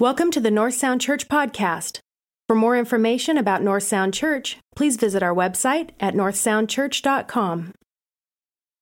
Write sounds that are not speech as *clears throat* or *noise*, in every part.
Welcome to the North Sound Church podcast. For more information about North Sound Church, please visit our website at northsoundchurch.com.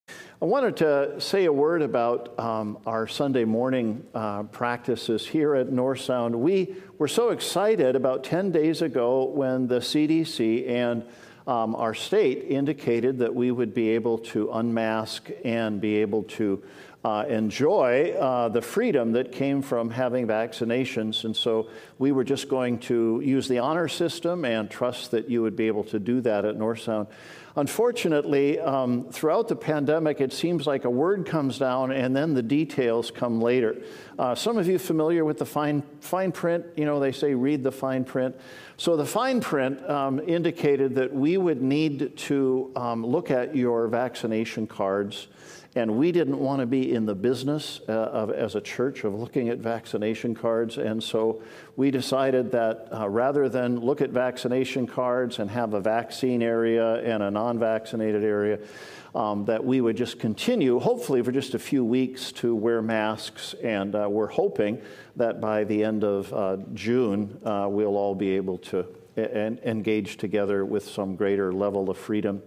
I wanted to say a word about um, our Sunday morning uh, practices here at North Sound. We were so excited about 10 days ago when the CDC and um, our state indicated that we would be able to unmask and be able to uh, enjoy uh, the freedom that came from having vaccinations. And so we were just going to use the honor system and trust that you would be able to do that at North Sound. Unfortunately, um, throughout the pandemic, it seems like a word comes down and then the details come later. Uh, some of you familiar with the fine, fine print? You know, they say read the fine print. So the fine print um, indicated that we would need to um, look at your vaccination cards and we didn't want to be in the business uh, of, as a church of looking at vaccination cards. And so we decided that uh, rather than look at vaccination cards and have a vaccine area and a non vaccinated area, um, that we would just continue, hopefully for just a few weeks, to wear masks. And uh, we're hoping that by the end of uh, June, uh, we'll all be able to engage together with some greater level of freedom.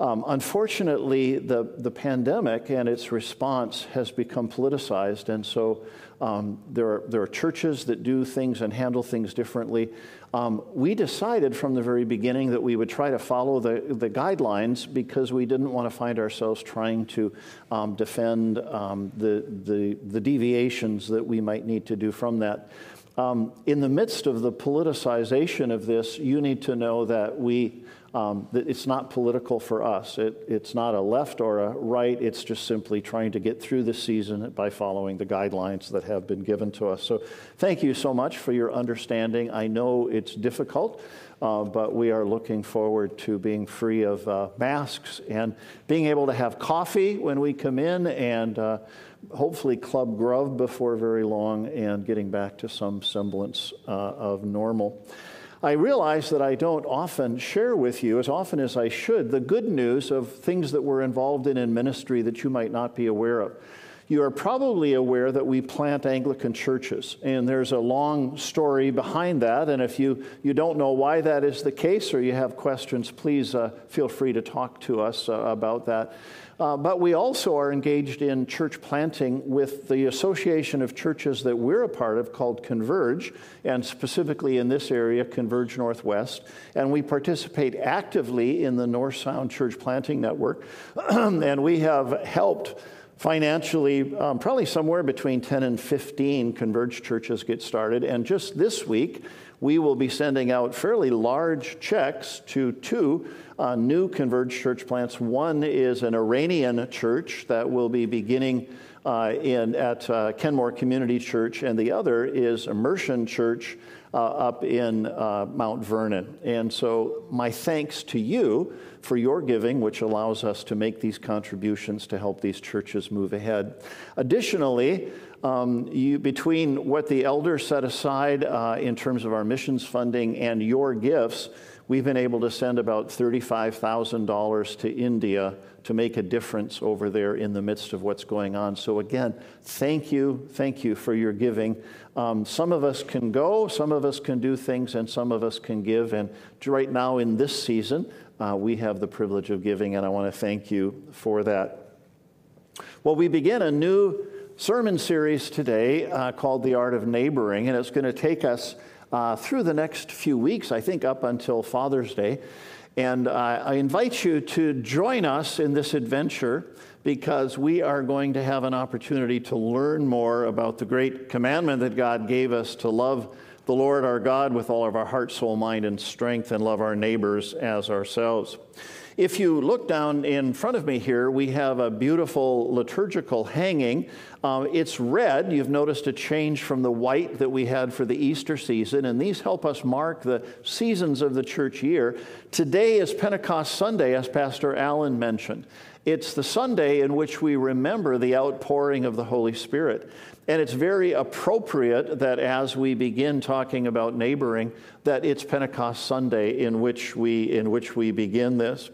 Um, unfortunately, the, the pandemic and its response has become politicized, and so um, there, are, there are churches that do things and handle things differently. Um, we decided from the very beginning that we would try to follow the, the guidelines because we didn't want to find ourselves trying to um, defend um, the, the, the deviations that we might need to do from that. Um, in the midst of the politicization of this, you need to know that we um, it's not political for us. It, it's not a left or a right. It's just simply trying to get through the season by following the guidelines that have been given to us. So, thank you so much for your understanding. I know it's difficult, uh, but we are looking forward to being free of uh, masks and being able to have coffee when we come in and uh, hopefully Club Grub before very long and getting back to some semblance uh, of normal. I realize that I don't often share with you, as often as I should, the good news of things that we're involved in in ministry that you might not be aware of. You are probably aware that we plant Anglican churches, and there's a long story behind that. And if you, you don't know why that is the case or you have questions, please uh, feel free to talk to us uh, about that. Uh, but we also are engaged in church planting with the association of churches that we're a part of called Converge, and specifically in this area, Converge Northwest. And we participate actively in the North Sound Church Planting Network. *clears throat* and we have helped financially, um, probably somewhere between 10 and 15 Converge churches get started. And just this week, we will be sending out fairly large checks to two uh, new Converge church plants. One is an Iranian church that will be beginning uh, in, at uh, Kenmore Community Church, and the other is Immersion Church up in uh, Mount Vernon. And so, my thanks to you for your giving, which allows us to make these contributions to help these churches move ahead. Additionally, um, you, between what the elders set aside uh, in terms of our missions funding and your gifts, we've been able to send about $35,000 to India to make a difference over there in the midst of what's going on. So, again, thank you, thank you for your giving. Um, some of us can go, some of us can do things, and some of us can give. And right now in this season, uh, we have the privilege of giving, and I want to thank you for that. Well, we begin a new sermon series today uh, called The Art of Neighboring, and it's going to take us uh, through the next few weeks, I think up until Father's Day. And uh, I invite you to join us in this adventure because we are going to have an opportunity to learn more about the great commandment that God gave us to love the Lord our God with all of our heart, soul, mind, and strength, and love our neighbors as ourselves. If you look down in front of me here, we have a beautiful liturgical hanging. Uh, it's red. You've noticed a change from the white that we had for the Easter season, and these help us mark the seasons of the church year. Today is Pentecost Sunday, as Pastor Allen mentioned. It's the Sunday in which we remember the outpouring of the Holy Spirit. And it's very appropriate that as we begin talking about neighboring, that it's Pentecost Sunday in which we, in which we begin this.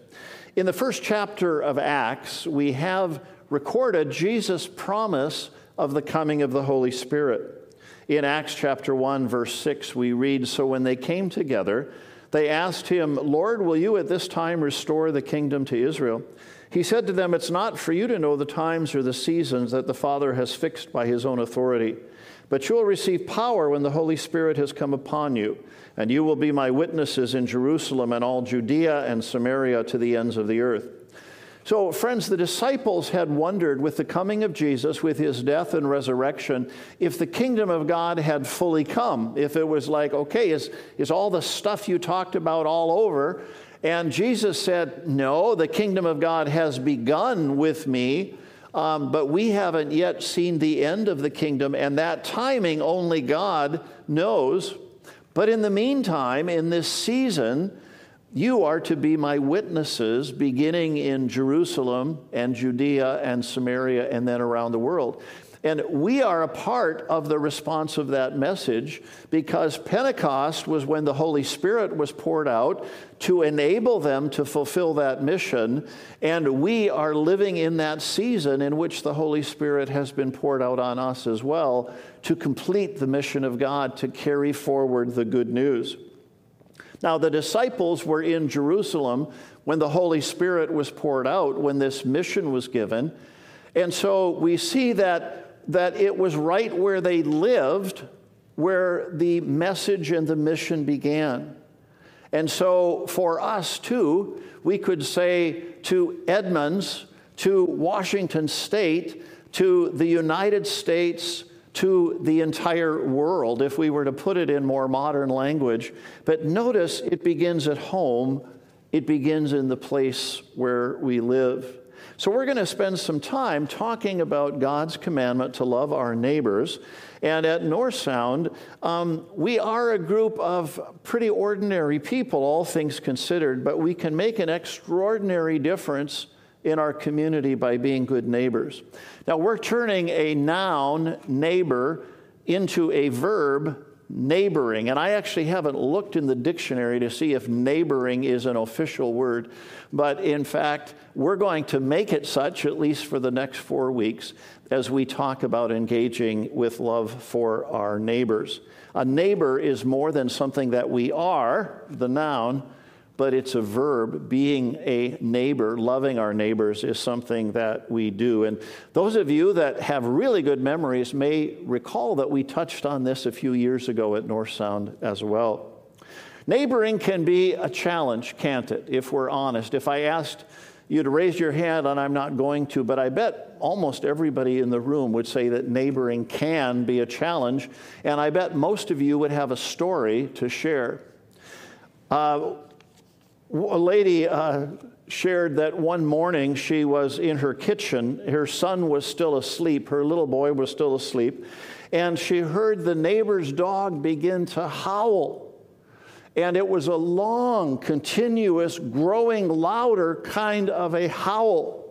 In the first chapter of Acts, we have recorded Jesus' promise of the coming of the Holy Spirit. In Acts chapter 1, verse 6, we read So when they came together, they asked him, Lord, will you at this time restore the kingdom to Israel? He said to them, It's not for you to know the times or the seasons that the Father has fixed by his own authority, but you will receive power when the Holy Spirit has come upon you, and you will be my witnesses in Jerusalem and all Judea and Samaria to the ends of the earth. So, friends, the disciples had wondered with the coming of Jesus, with his death and resurrection, if the kingdom of God had fully come. If it was like, okay, is, is all the stuff you talked about all over? And Jesus said, No, the kingdom of God has begun with me, um, but we haven't yet seen the end of the kingdom, and that timing only God knows. But in the meantime, in this season, you are to be my witnesses beginning in Jerusalem and Judea and Samaria and then around the world. And we are a part of the response of that message because Pentecost was when the Holy Spirit was poured out to enable them to fulfill that mission. And we are living in that season in which the Holy Spirit has been poured out on us as well to complete the mission of God to carry forward the good news. Now, the disciples were in Jerusalem when the Holy Spirit was poured out, when this mission was given. And so we see that that it was right where they lived where the message and the mission began. And so for us too, we could say to Edmonds, to Washington State, to the United States, to the entire world, if we were to put it in more modern language. But notice it begins at home, it begins in the place where we live. So, we're going to spend some time talking about God's commandment to love our neighbors. And at North Sound, um, we are a group of pretty ordinary people, all things considered, but we can make an extraordinary difference in our community by being good neighbors. Now, we're turning a noun, neighbor, into a verb, neighboring. And I actually haven't looked in the dictionary to see if neighboring is an official word. But in fact, we're going to make it such, at least for the next four weeks, as we talk about engaging with love for our neighbors. A neighbor is more than something that we are, the noun, but it's a verb. Being a neighbor, loving our neighbors, is something that we do. And those of you that have really good memories may recall that we touched on this a few years ago at North Sound as well. Neighboring can be a challenge, can't it, if we're honest? If I asked you to raise your hand, and I'm not going to, but I bet almost everybody in the room would say that neighboring can be a challenge, and I bet most of you would have a story to share. Uh, a lady uh, shared that one morning she was in her kitchen. Her son was still asleep, her little boy was still asleep, and she heard the neighbor's dog begin to howl. And it was a long, continuous, growing louder kind of a howl.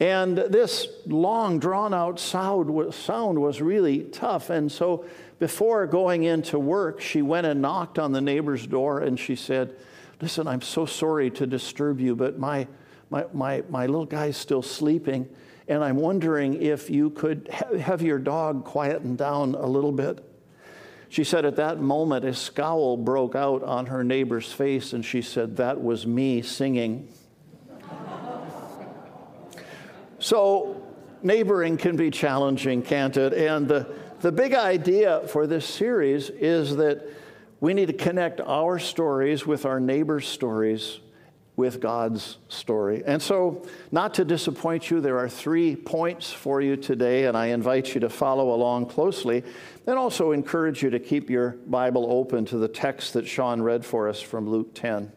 And this long, drawn out sound was, sound was really tough. And so before going into work, she went and knocked on the neighbor's door and she said, Listen, I'm so sorry to disturb you, but my, my, my, my little guy's still sleeping, and I'm wondering if you could ha- have your dog quieten down a little bit. She said at that moment, a scowl broke out on her neighbor's face, and she said, That was me singing. *laughs* so, neighboring can be challenging, can't it? And the, the big idea for this series is that we need to connect our stories with our neighbor's stories with God's story. And so, not to disappoint you, there are three points for you today, and I invite you to follow along closely, and also encourage you to keep your Bible open to the text that Sean read for us from Luke 10.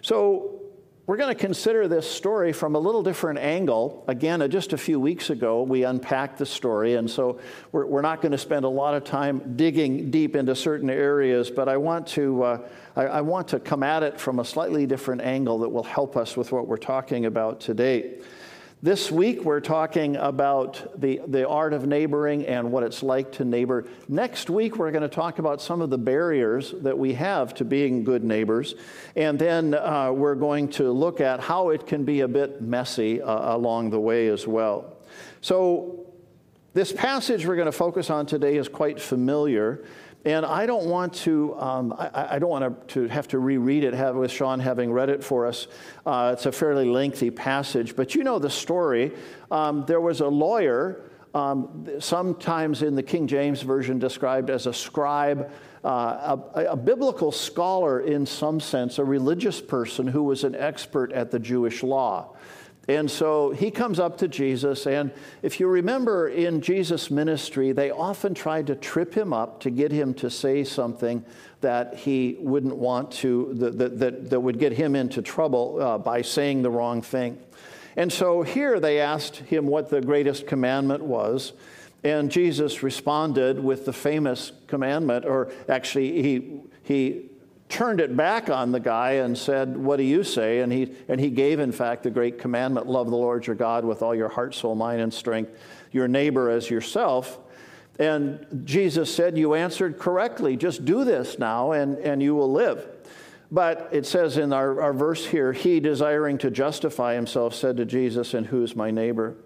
So, we're going to consider this story from a little different angle. Again, uh, just a few weeks ago, we unpacked the story, and so we're, we're not going to spend a lot of time digging deep into certain areas, but I want, to, uh, I, I want to come at it from a slightly different angle that will help us with what we're talking about today. This week, we're talking about the, the art of neighboring and what it's like to neighbor. Next week, we're going to talk about some of the barriers that we have to being good neighbors. And then uh, we're going to look at how it can be a bit messy uh, along the way as well. So, This passage we're going to focus on today is quite familiar. And I don't want to, um, I, I, don't want to, have to reread it have, with Sean having read it for us. Uh, it's a fairly lengthy passage, but you know the story. Um, there was a lawyer, um, sometimes in the King James Version described as a scribe, uh, a, a biblical scholar in some sense, a religious person who was an expert at the Jewish law. And so he comes up to Jesus, and if you remember in Jesus' ministry, they often tried to trip him up to get him to say something that he wouldn't want to, that, that, that would get him into trouble uh, by saying the wrong thing. And so here they asked him what the greatest commandment was. And Jesus responded with the famous commandment, or actually, he, he turned it back on the guy and said, What do you say? And he, and he gave, in fact, the great commandment love the Lord your God with all your heart, soul, mind, and strength, your neighbor as yourself. And Jesus said, You answered correctly. Just do this now, and, and you will live. But it says in our, our verse here, He, desiring to justify himself, said to Jesus, And who's my neighbor?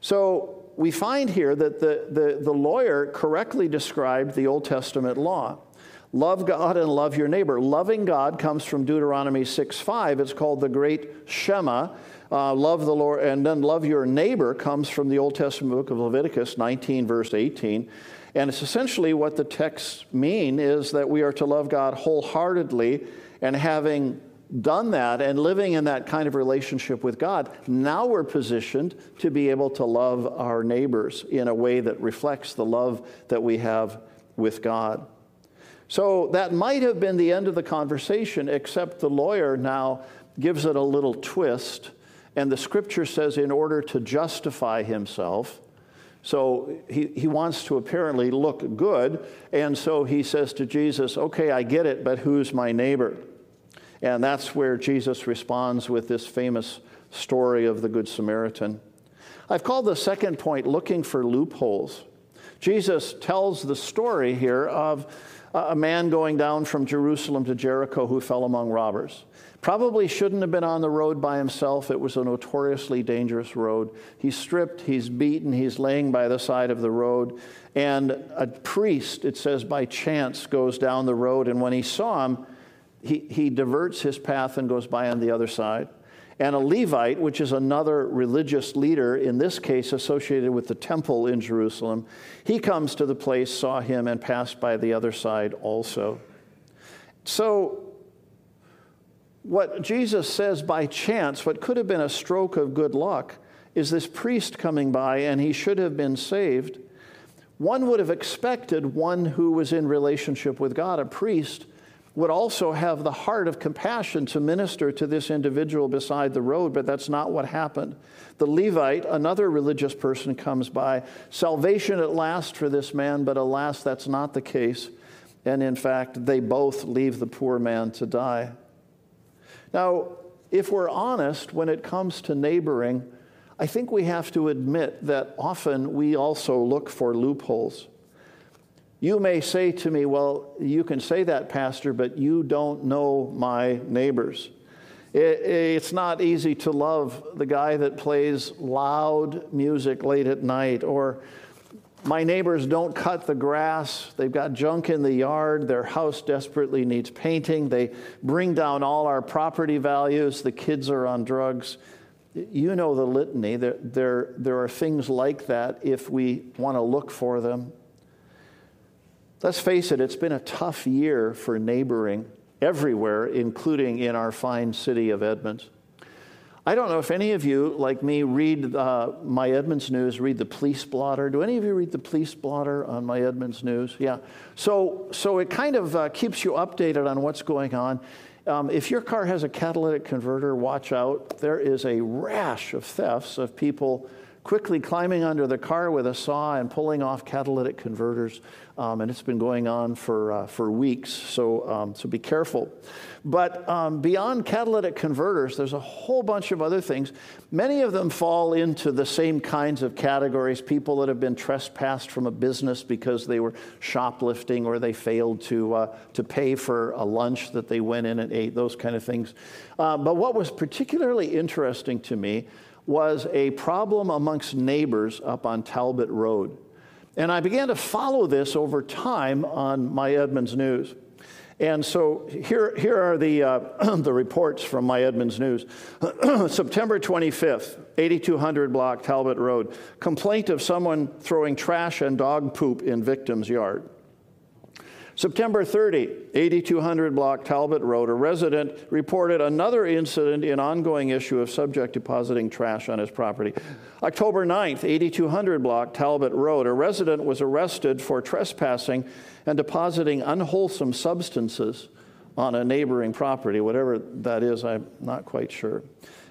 So we find here that the, the, the lawyer correctly described the Old Testament law. Love God and love your neighbor. Loving God comes from Deuteronomy 6 5. It's called the Great Shema. Uh, love the Lord, and then love your neighbor comes from the Old Testament book of Leviticus 19, verse 18. And it's essentially what the texts mean is that we are to love God wholeheartedly, and having done that and living in that kind of relationship with God, now we're positioned to be able to love our neighbors in a way that reflects the love that we have with God. So that might have been the end of the conversation, except the lawyer now gives it a little twist. And the scripture says, in order to justify himself, so he, he wants to apparently look good. And so he says to Jesus, Okay, I get it, but who's my neighbor? And that's where Jesus responds with this famous story of the Good Samaritan. I've called the second point looking for loopholes. Jesus tells the story here of a man going down from Jerusalem to Jericho who fell among robbers. Probably shouldn't have been on the road by himself. It was a notoriously dangerous road. He's stripped, he's beaten, he's laying by the side of the road. And a priest, it says, by chance goes down the road. And when he saw him, he, he diverts his path and goes by on the other side. And a Levite, which is another religious leader, in this case associated with the temple in Jerusalem, he comes to the place, saw him, and passed by the other side also. So, what Jesus says by chance, what could have been a stroke of good luck, is this priest coming by and he should have been saved. One would have expected one who was in relationship with God, a priest, would also have the heart of compassion to minister to this individual beside the road, but that's not what happened. The Levite, another religious person, comes by. Salvation at last for this man, but alas, that's not the case. And in fact, they both leave the poor man to die. Now, if we're honest when it comes to neighboring, I think we have to admit that often we also look for loopholes. You may say to me, Well, you can say that, Pastor, but you don't know my neighbors. it's not easy to love the guy that plays loud music late at night, or my neighbors don't cut the grass. They've got junk in the yard. Their house desperately needs painting. They bring down all our property values. The kids are on drugs. You know the litany. There, there, there are things like that if we want to look for them. Let's face it, it's been a tough year for neighboring everywhere, including in our fine city of Edmonds. I don't know if any of you, like me, read uh, my Edmonds News, read the police blotter. Do any of you read the police blotter on my Edmonds News? Yeah. So, so it kind of uh, keeps you updated on what's going on. Um, if your car has a catalytic converter, watch out. There is a rash of thefts of people quickly climbing under the car with a saw and pulling off catalytic converters. Um, and it's been going on for, uh, for weeks, so, um, so be careful. But um, beyond catalytic converters, there's a whole bunch of other things. Many of them fall into the same kinds of categories people that have been trespassed from a business because they were shoplifting or they failed to, uh, to pay for a lunch that they went in and ate, those kind of things. Uh, but what was particularly interesting to me was a problem amongst neighbors up on Talbot Road. And I began to follow this over time on my Edmonds News. And so here, here are the, uh, *clears throat* the reports from my Edmonds News. *clears throat* September 25th, 8200 block Talbot Road. Complaint of someone throwing trash and dog poop in victim's yard. September 30, 8200 block Talbot Road, a resident reported another incident in ongoing issue of subject depositing trash on his property. October 9th, 8200 block Talbot Road, a resident was arrested for trespassing and depositing unwholesome substances on a neighboring property, whatever that is, I'm not quite sure.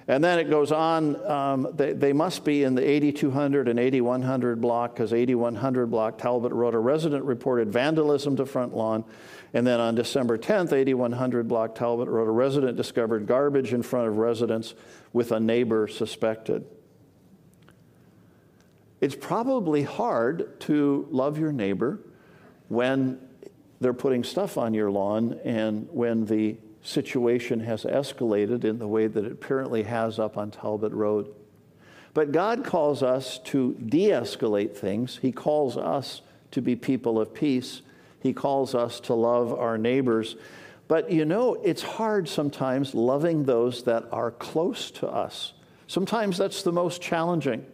And then it goes on, um, they, they, must be in the 8200 and 8100 block, because 8100 block, Talbot Road, a resident reported vandalism to front lawn. And then on December 10th, 8100 block, Talbot Road, a resident discovered garbage in front of residence with a neighbor suspected. It's probably hard to love your neighbor when they're putting stuff on your lawn and when the situation has escalated in the way that it apparently has up on Talbot Road. But God calls us to de escalate things. He calls us to be people of peace. He calls us to love our neighbors. But you know, it's hard sometimes loving those that are close to us. Sometimes that's the most challenging.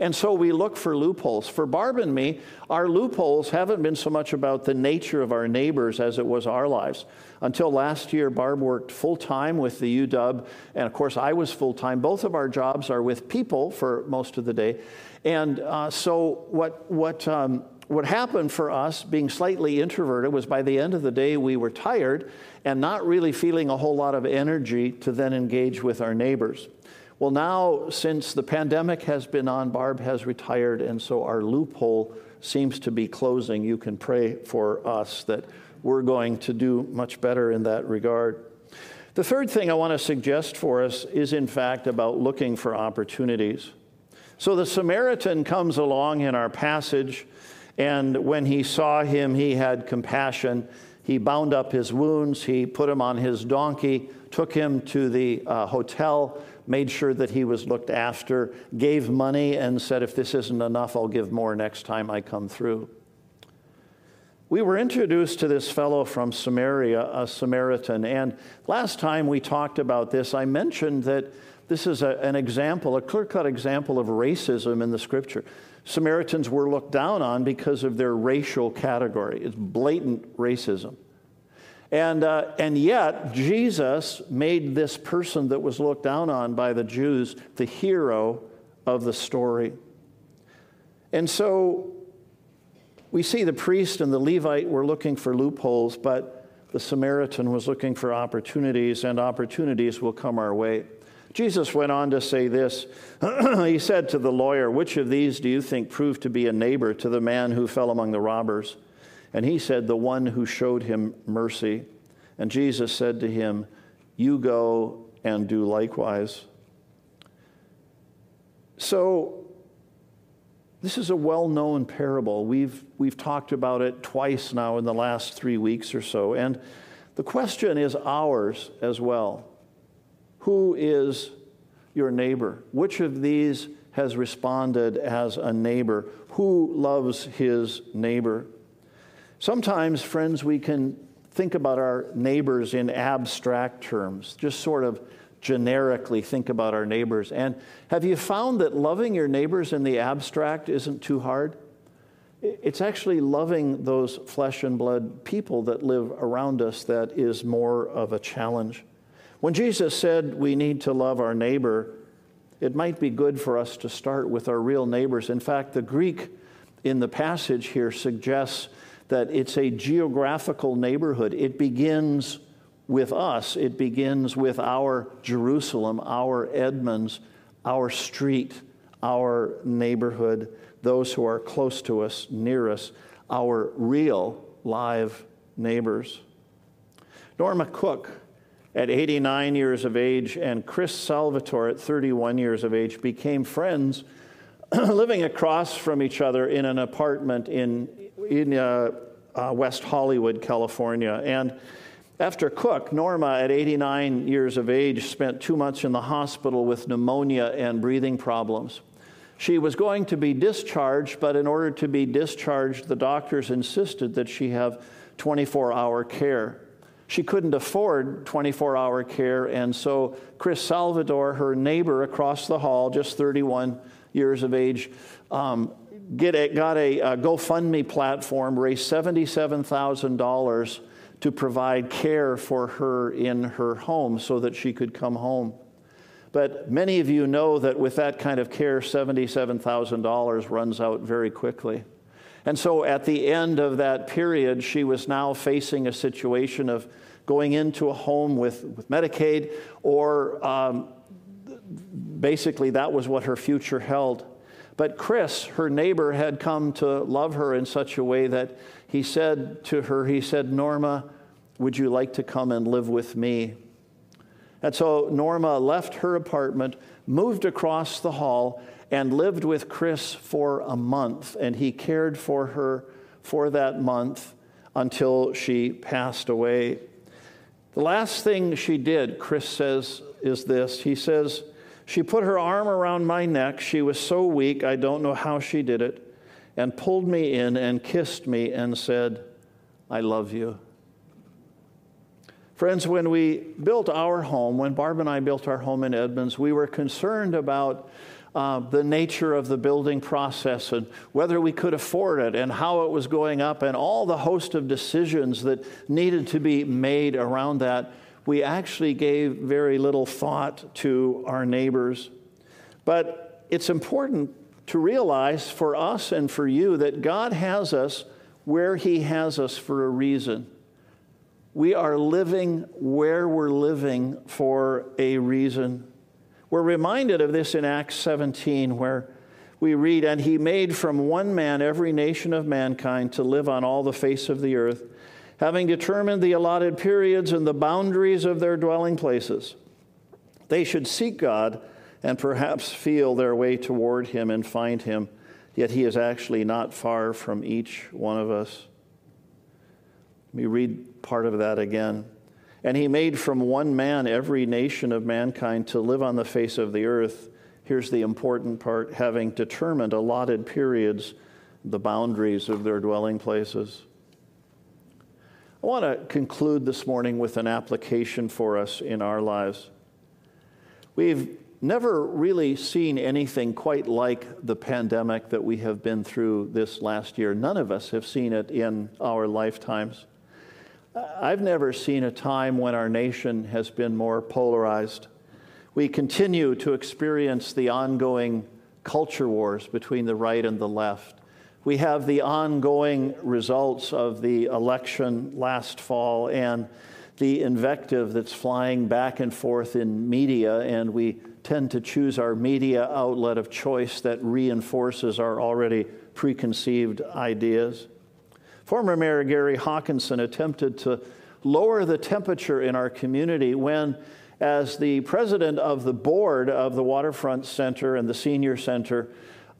And so we look for loopholes. For Barb and me, our loopholes haven't been so much about the nature of our neighbors as it was our lives. Until last year, Barb worked full time with the UW, and of course, I was full time. Both of our jobs are with people for most of the day. And uh, so, what, what, um, what happened for us, being slightly introverted, was by the end of the day, we were tired and not really feeling a whole lot of energy to then engage with our neighbors. Well, now, since the pandemic has been on, Barb has retired, and so our loophole seems to be closing. You can pray for us that we're going to do much better in that regard. The third thing I want to suggest for us is, in fact, about looking for opportunities. So the Samaritan comes along in our passage, and when he saw him, he had compassion. He bound up his wounds, he put him on his donkey, took him to the uh, hotel made sure that he was looked after, gave money, and said, If this isn't enough, I'll give more next time I come through. We were introduced to this fellow from Samaria, a Samaritan, and last time we talked about this, I mentioned that this is a, an example, a clear cut example of racism in the scripture. Samaritans were looked down on because of their racial category. It's blatant racism. And, uh, and yet, Jesus made this person that was looked down on by the Jews the hero of the story. And so we see the priest and the Levite were looking for loopholes, but the Samaritan was looking for opportunities, and opportunities will come our way. Jesus went on to say this. *clears throat* he said to the lawyer, Which of these do you think proved to be a neighbor to the man who fell among the robbers? And he said, The one who showed him mercy. And Jesus said to him, You go and do likewise. So, this is a well known parable. We've, we've talked about it twice now in the last three weeks or so. And the question is ours as well. Who is your neighbor? Which of these has responded as a neighbor? Who loves his neighbor? Sometimes, friends, we can think about our neighbors in abstract terms, just sort of generically think about our neighbors. And have you found that loving your neighbors in the abstract isn't too hard? It's actually loving those flesh and blood people that live around us that is more of a challenge. When Jesus said we need to love our neighbor, it might be good for us to start with our real neighbors. In fact, the Greek in the passage here suggests that it's a geographical neighborhood. It begins with us, it begins with our Jerusalem, our Edmonds, our street, our neighborhood, those who are close to us, near us, our real live neighbors. Norma Cook, at 89 years of age, and Chris Salvatore, at 31 years of age, became friends *clears throat* living across from each other in an apartment in in uh, uh, West Hollywood, California. And After Cook, Norma, at 89 years of age, spent two months in the hospital with pneumonia and breathing problems. She was going to be discharged, but in order to be discharged, the doctors insisted that she have 24 hour care. She couldn't afford 24 hour care, and so Chris Salvatore, her neighbor across the hall, just 31 years of age, um, get a, got a, a GoFundMe platform, raised $77,000 to provide care for her in her home so that she could come home. But many of you know that with that kind of care, $77,000 runs out very quickly. And so at the end of that period, she was now facing a situation of going into a home with, with Medicaid, or um, basically that was what her future held. But Chris, her neighbor, had come to love her in such a way that he said to her, he said, Norma, would you like to come and live with me? And so Norma left her apartment, moved across the hall, and lived with Chris for a month. And he cared for her for that month until she passed away. The last thing she did, Chris says, is this. He says, She put her arm around my neck. She was so weak, I don't know how she did it, and pulled me in and kissed me and said, I love you. Friends, when we built our home, when Barb and I built our home in Edmonds, we were concerned about uh, the nature of the building process and whether we could afford it and how it was going up and all the host of decisions that needed to be made around that. We actually gave very little thought to our neighbors. But it's important to realize for us and for you that God has us where He has us for a reason. We are living where we're living for a reason. We're reminded of this in Acts 17, where we read, And he made from one man every nation of mankind to live on all the face of the earth, having determined the allotted periods and the boundaries of their dwelling places. They should seek God and perhaps feel their way toward him and find him, yet he is actually not far from each one of us. Let me read part of that again. And he made from one man every nation of mankind to live on the face of the earth. Here's the important part having determined allotted periods, the boundaries of their dwelling places. I want to conclude this morning with an application for us in our lives. We've never really seen anything quite like the pandemic that we have been through this last year. None of us have seen it in our lifetimes. I've never seen a time when our nation has been more polarized. We continue to experience the ongoing culture wars between the right and the left. We have the ongoing results of the election last fall and the invective that's flying back and forth in media, and we tend to choose our media outlet of choice that reinforces our already preconceived ideas. Former Mayor Gary Haakenson attempted to lower the temperature in our community when, as the president of the board of the Waterfront Center and the Senior Center,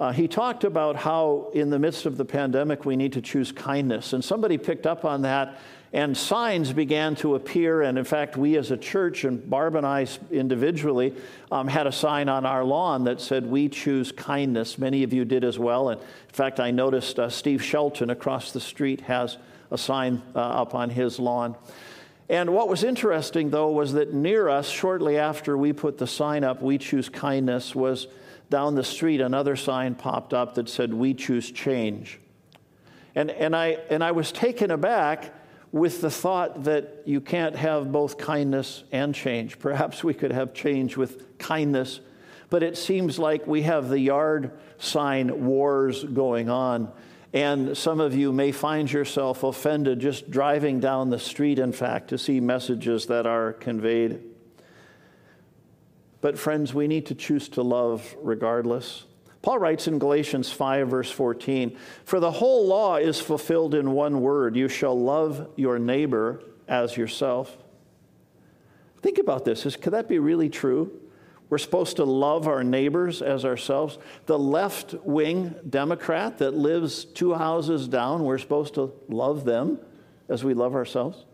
uh, he talked about how, in the midst of the pandemic, we need to choose kindness. And somebody picked up on that and signs began to appear. And in fact, we as a church, and Barb and I individually, um, had a sign on our lawn that said, We choose kindness. Many of you did as well. And in fact, I noticed uh, Steve Shelton across the street has a sign uh, up on his lawn. And what was interesting, though, was that near us, shortly after we put the sign up, We choose kindness, was down the street, another sign popped up that said, We choose change. And, and, I, and I was taken aback with the thought that you can't have both kindness and change. Perhaps we could have change with kindness, but it seems like we have the yard sign wars going on. And some of you may find yourself offended just driving down the street, in fact, to see messages that are conveyed. But, friends, we need to choose to love regardless. Paul writes in Galatians 5, verse 14 For the whole law is fulfilled in one word you shall love your neighbor as yourself. Think about this. Is, could that be really true? We're supposed to love our neighbors as ourselves. The left wing Democrat that lives two houses down, we're supposed to love them as we love ourselves.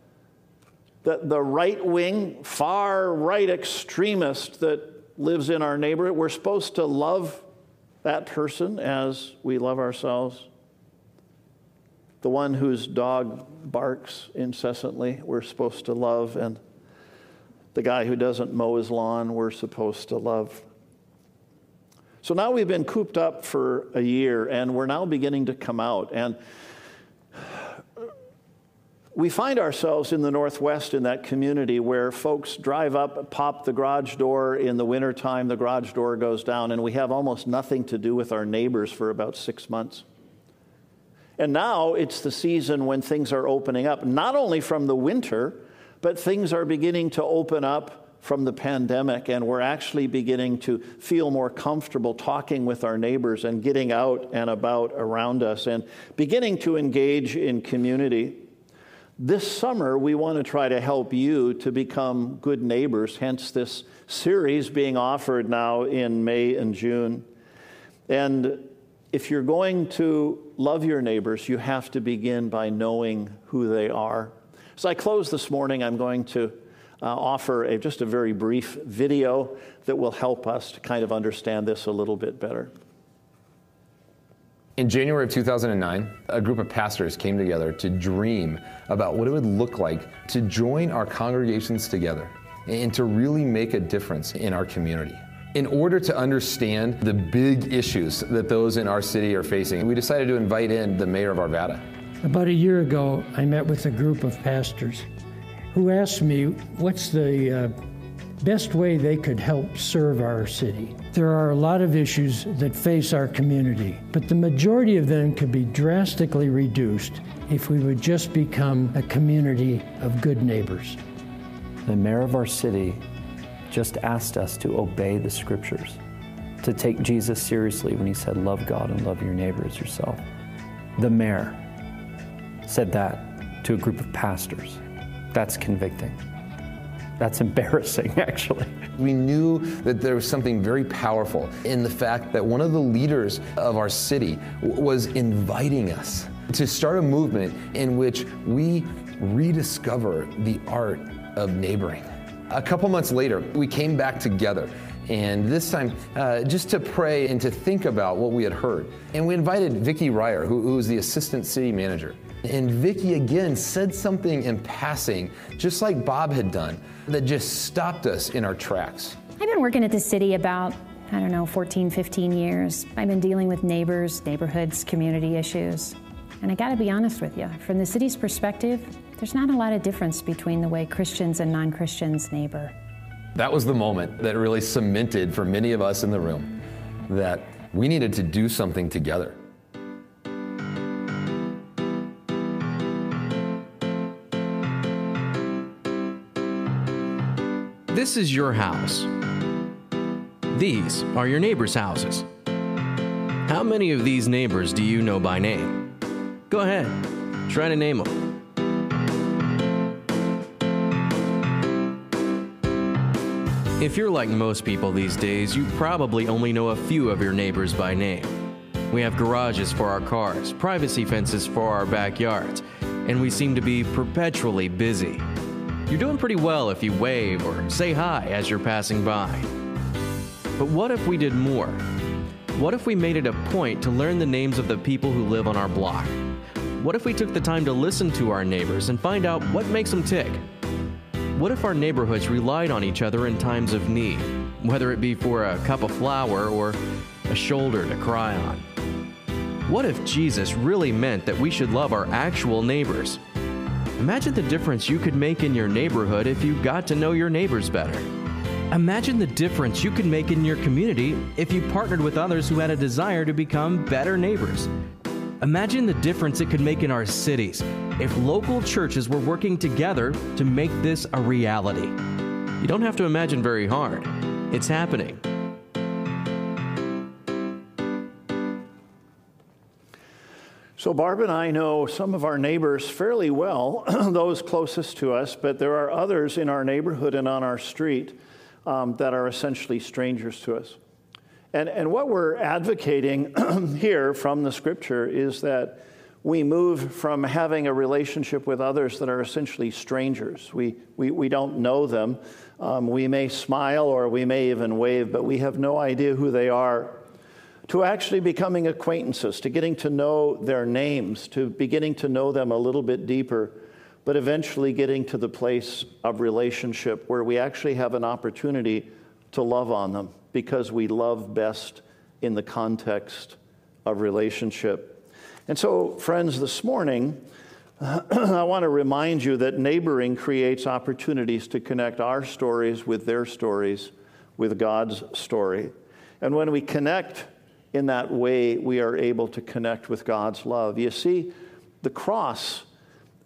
The, the right wing, far right extremist that lives in our neighborhood, we're supposed to love that person as we love ourselves. The one whose dog barks incessantly, we're supposed to love. And the guy who doesn't mow his lawn, we're supposed to love. So now we've been cooped up for a year and we're now beginning to come out. And we find ourselves in the Northwest in that community where folks drive up, pop the garage door in the wintertime, the garage door goes down, and we have almost nothing to do with our neighbors for about six months. And now it's the season when things are opening up, not only from the winter, but things are beginning to open up from the pandemic, and we're actually beginning to feel more comfortable talking with our neighbors and getting out and about around us and beginning to engage in community. This summer, we want to try to help you to become good neighbors, hence, this series being offered now in May and June. And if you're going to love your neighbors, you have to begin by knowing who they are. As I close this morning, I'm going to uh, offer a, just a very brief video that will help us to kind of understand this a little bit better. In January of 2009, a group of pastors came together to dream about what it would look like to join our congregations together and to really make a difference in our community. In order to understand the big issues that those in our city are facing, we decided to invite in the mayor of Arvada. About a year ago, I met with a group of pastors who asked me what's the uh, best way they could help serve our city. There are a lot of issues that face our community, but the majority of them could be drastically reduced if we would just become a community of good neighbors. The mayor of our city just asked us to obey the scriptures, to take Jesus seriously when he said, Love God and love your neighbor as yourself. The mayor said that to a group of pastors. That's convicting. That's embarrassing, *laughs* actually. We knew that there was something very powerful in the fact that one of the leaders of our city was inviting us to start a movement in which we rediscover the art of neighboring. A couple months later, we came back together and this time uh, just to pray and to think about what we had heard. And we invited Vicki Ryer, who, who was the assistant city manager. And Vicky again said something in passing, just like Bob had done, that just stopped us in our tracks. I've been working at the city about, I don't know, 14, 15 years. I've been dealing with neighbors, neighborhoods, community issues. And I gotta be honest with you, from the city's perspective, there's not a lot of difference between the way Christians and non Christians neighbor. That was the moment that really cemented for many of us in the room that we needed to do something together. This is your house. These are your neighbors' houses. How many of these neighbors do you know by name? Go ahead, try to name them. If you're like most people these days, you probably only know a few of your neighbors by name. We have garages for our cars, privacy fences for our backyards, and we seem to be perpetually busy. You're doing pretty well if you wave or say hi as you're passing by. But what if we did more? What if we made it a point to learn the names of the people who live on our block? What if we took the time to listen to our neighbors and find out what makes them tick? What if our neighborhoods relied on each other in times of need, whether it be for a cup of flour or a shoulder to cry on? What if Jesus really meant that we should love our actual neighbors? Imagine the difference you could make in your neighborhood if you got to know your neighbors better. Imagine the difference you could make in your community if you partnered with others who had a desire to become better neighbors. Imagine the difference it could make in our cities if local churches were working together to make this a reality. You don't have to imagine very hard, it's happening. So, Barb and I know some of our neighbors fairly well, *clears throat* those closest to us, but there are others in our neighborhood and on our street um, that are essentially strangers to us. And, and what we're advocating *clears throat* here from the scripture is that we move from having a relationship with others that are essentially strangers. We, we, we don't know them. Um, we may smile or we may even wave, but we have no idea who they are. To actually becoming acquaintances, to getting to know their names, to beginning to know them a little bit deeper, but eventually getting to the place of relationship where we actually have an opportunity to love on them because we love best in the context of relationship. And so, friends, this morning, *clears throat* I want to remind you that neighboring creates opportunities to connect our stories with their stories, with God's story. And when we connect in that way, we are able to connect with God's love. You see, the cross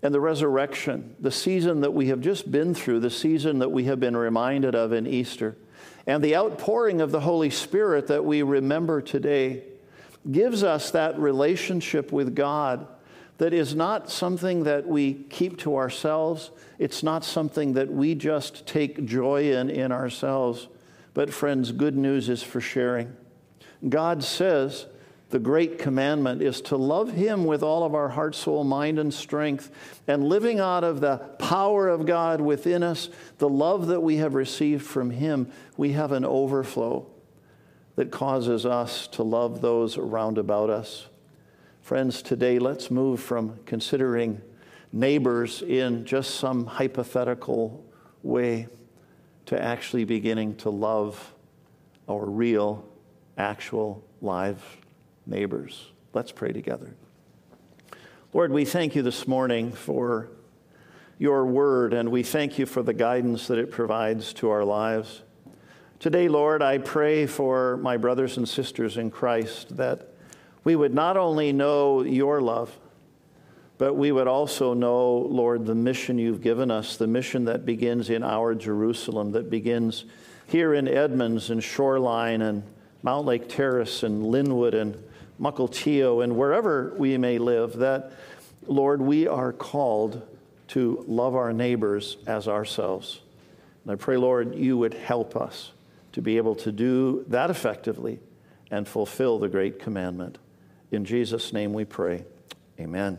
and the resurrection, the season that we have just been through, the season that we have been reminded of in Easter, and the outpouring of the Holy Spirit that we remember today gives us that relationship with God that is not something that we keep to ourselves. It's not something that we just take joy in in ourselves. But, friends, good news is for sharing. God says the great commandment is to love Him with all of our heart, soul, mind, and strength. And living out of the power of God within us, the love that we have received from Him, we have an overflow that causes us to love those around about us. Friends, today let's move from considering neighbors in just some hypothetical way to actually beginning to love our real, actual, live neighbors. Let's pray together. Lord, we thank you this morning for your word, and we thank you for the guidance that it provides to our lives. Today, Lord, I pray for my brothers and sisters in Christ that we would not only know your love, but we would also know, Lord, the mission you've given us, the mission that begins in our Jerusalem, that begins here in Edmonds and Shoreline and Mountlake Terrace and Lynnwood and Mukilteo and wherever we may live, that, Lord, we are called to love our neighbors as ourselves. And I pray, Lord, you would help us to be able to do that effectively and fulfill the great commandment. In Jesus' name we pray. Amen.